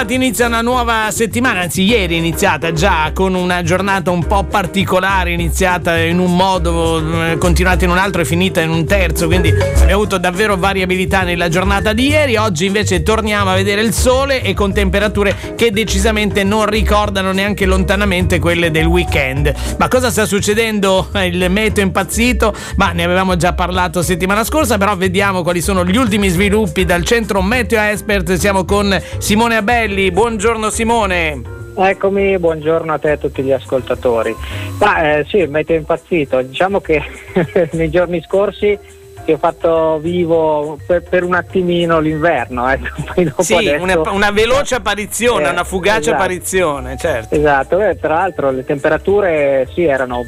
infatti inizia una nuova settimana, anzi ieri è iniziata già con una giornata un po' particolare, iniziata in un modo, eh, continuata in un altro e finita in un terzo, quindi abbiamo avuto davvero variabilità nella giornata di ieri. Oggi invece torniamo a vedere il sole e con temperature che decisamente non ricordano neanche lontanamente quelle del weekend. Ma cosa sta succedendo? Il meteo impazzito? Ma ne avevamo già parlato settimana scorsa, però vediamo quali sono gli ultimi sviluppi dal centro Meteo Expert. Siamo con Simone Abelli. Buongiorno Simone. Eccomi, buongiorno a te e a tutti gli ascoltatori. Ma eh, sì, il meteo impazzito. Diciamo che nei giorni scorsi che ho fatto vivo per, per un attimino l'inverno. Ecco. sì, adesso... una, una, veloce apparizione, eh, una fugace esatto. apparizione, certo. Esatto, eh, tra l'altro le temperature sì, erano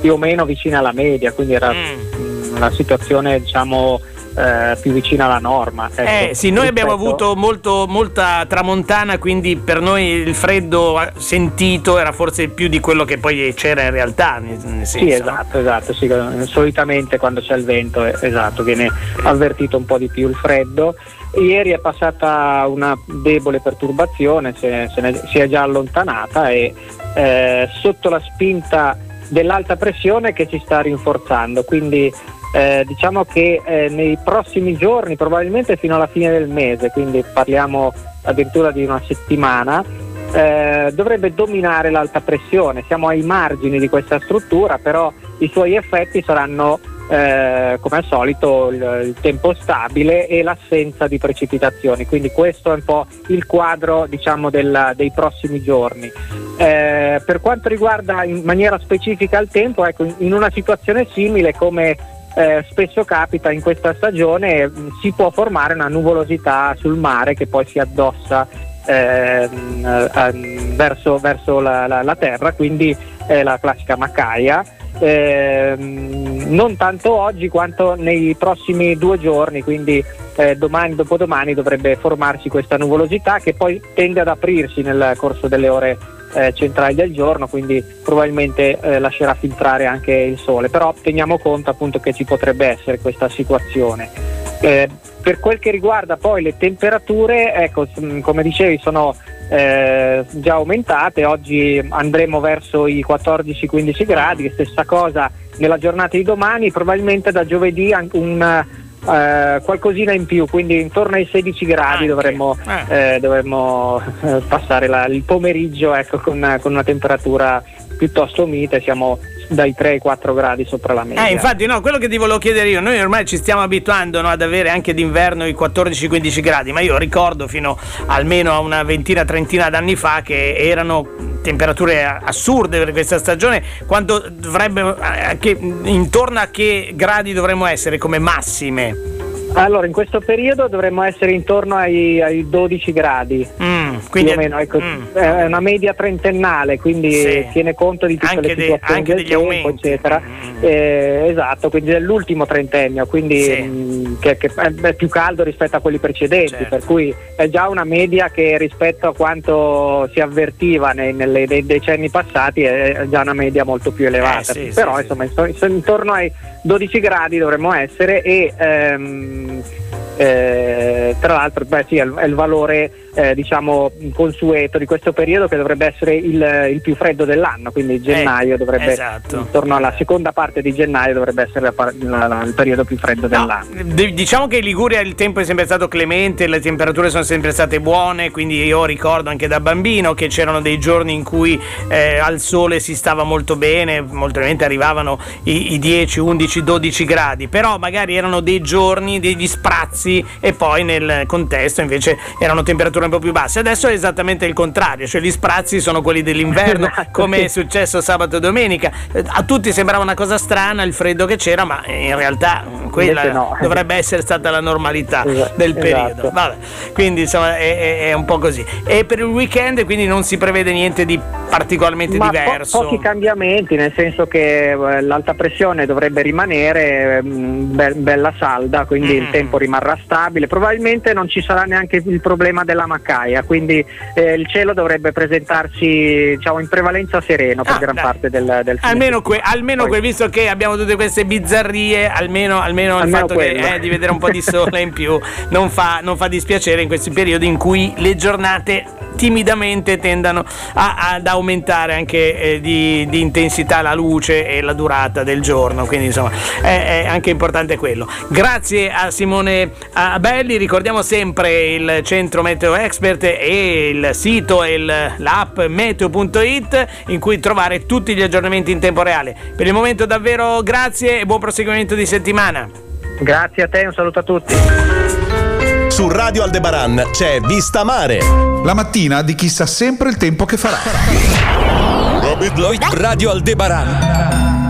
più o meno vicine alla media, quindi era mm. una situazione diciamo eh, più vicina alla norma. Ecco, eh sì, noi rispetto... abbiamo avuto molto, molta tramontana, quindi per noi il freddo sentito era forse più di quello che poi c'era in realtà. Senso, sì, esatto, no? esatto. Sì, solitamente quando c'è il vento, eh, esatto, viene avvertito un po' di più il freddo. Ieri è passata una debole perturbazione, se, se ne, si è già allontanata e eh, sotto la spinta dell'alta pressione che si sta rinforzando, quindi eh, diciamo che eh, nei prossimi giorni, probabilmente fino alla fine del mese, quindi parliamo addirittura di una settimana, eh, dovrebbe dominare l'alta pressione. Siamo ai margini di questa struttura, però i suoi effetti saranno eh, come al solito il, il, tempo stabile e l'assenza di precipitazioni. Quindi questo è un po' il quadro diciamo, della, dei prossimi giorni. Eh, per quanto riguarda in maniera specifica il tempo, ecco, in una situazione simile come eh, spesso capita in questa stagione mm, si può formare una nuvolosità sul mare che poi si addossa eh, verso, verso la, la, la, terra, quindi è la classica macaia. Eh, non tanto oggi quanto nei prossimi due giorni, quindi eh, domani, dopodomani dovrebbe formarsi questa nuvolosità che poi tende ad aprirsi nel corso delle ore eh, centrali del giorno, quindi probabilmente eh, lascerà filtrare anche il sole, però teniamo conto appunto che ci potrebbe essere questa situazione. Eh, per quel che riguarda poi le temperature, ecco, mm, come dicevi, sono eh, già aumentate, oggi andremo verso i 14-15 gradi, stessa cosa nella giornata di domani, probabilmente da giovedì un eh, qualcosina in più, quindi intorno ai 16 gradi dovremmo, eh. Eh, dovremmo eh, passare la, il pomeriggio ecco, con, con, una temperatura piuttosto mite, siamo dai 3 ai 4 gradi sopra la media. Eh, infatti, no, quello che ti volevo chiedere io, noi ormai ci stiamo abituando no, ad avere anche d'inverno i 14-15 gradi, ma io ricordo fino almeno a una ventina, trentina d'anni fa che erano temperature assurde per questa stagione, quando dovrebbe, eh, che, intorno a che gradi dovremmo essere come massime? Allora, in questo periodo dovremmo essere intorno ai, ai 12 gradi. Mm, quindi più o meno, ecco, mm. è una media trentennale, quindi sì. tiene conto di tutte anche le situazioni de, del tempo, aumenti. eccetera. Mm. Eh, esatto, quindi dell'ultimo trentennio, quindi sì. mh, mm, che, che, è più caldo rispetto a quelli precedenti, certo. per cui è già una media che rispetto a quanto si avvertiva nei, nelle, nei decenni passati è già una media molto più elevata. Eh, sì, Però insomma, intorno ai 12 gradi dovremmo essere e ehm, eh, tra l'altro beh, sì, è, il, è il valore eh, diciamo consueto di questo periodo che dovrebbe essere il, il più freddo dell'anno, quindi gennaio eh, dovrebbe, esatto. intorno alla seconda parte di gennaio dovrebbe essere la, la, il periodo più freddo no, dell'anno. D- diciamo che in Liguria il tempo è sempre stato clemente, le temperature sono sempre state buone, quindi io ricordo anche da bambino che c'erano dei giorni in cui eh, al sole si stava molto bene, molto probabilmente arrivavano i, i 10, 11, 12 gradi, però magari erano dei giorni, degli sprazzi e poi nel contesto invece erano temperature un po' più basse. Adesso è esattamente il contrario, cioè gli sprazzi sono quelli dell'inverno, esatto, come è successo sabato e domenica. A tutti sembrava una cosa strana il freddo che c'era, ma in realtà quella no. dovrebbe essere stata la normalità esatto, del periodo. Vabbè, quindi insomma è, è, un po' così. E per il weekend quindi non si prevede niente di particolarmente ma diverso. Po- pochi cambiamenti, nel senso che eh, l'alta pressione dovrebbe rimanere mm, be- bella salda, quindi mm. il tempo rimarrà stabile. Probabilmente non ci sarà neanche il problema della Macaia, quindi eh, il cielo dovrebbe presentarsi diciamo, in prevalenza sereno per ah, gran dai. parte del, del almeno, que- almeno que- visto che abbiamo tutte queste bizzarrie, almeno, almeno almeno, il fatto che, eh, di vedere un po' di sole in più non fa, non fa dispiacere in questi periodi in cui le giornate timidamente tendano a, ad aumentare anche eh, di, di, intensità la luce e la durata del giorno, quindi insomma è, è anche importante quello. Grazie a Simone Abelli, ricordiamo sempre il centro Meteo Expert e il sito e il, l'app meteo.it in cui trovare tutti gli aggiornamenti in tempo reale. Per il momento davvero grazie e buon proseguimento di settimana. Grazie a te, un saluto a tutti. Su Radio Aldebaran c'è Vista Mare. La mattina di chi sa sempre il tempo che farà. Radio Aldebaran.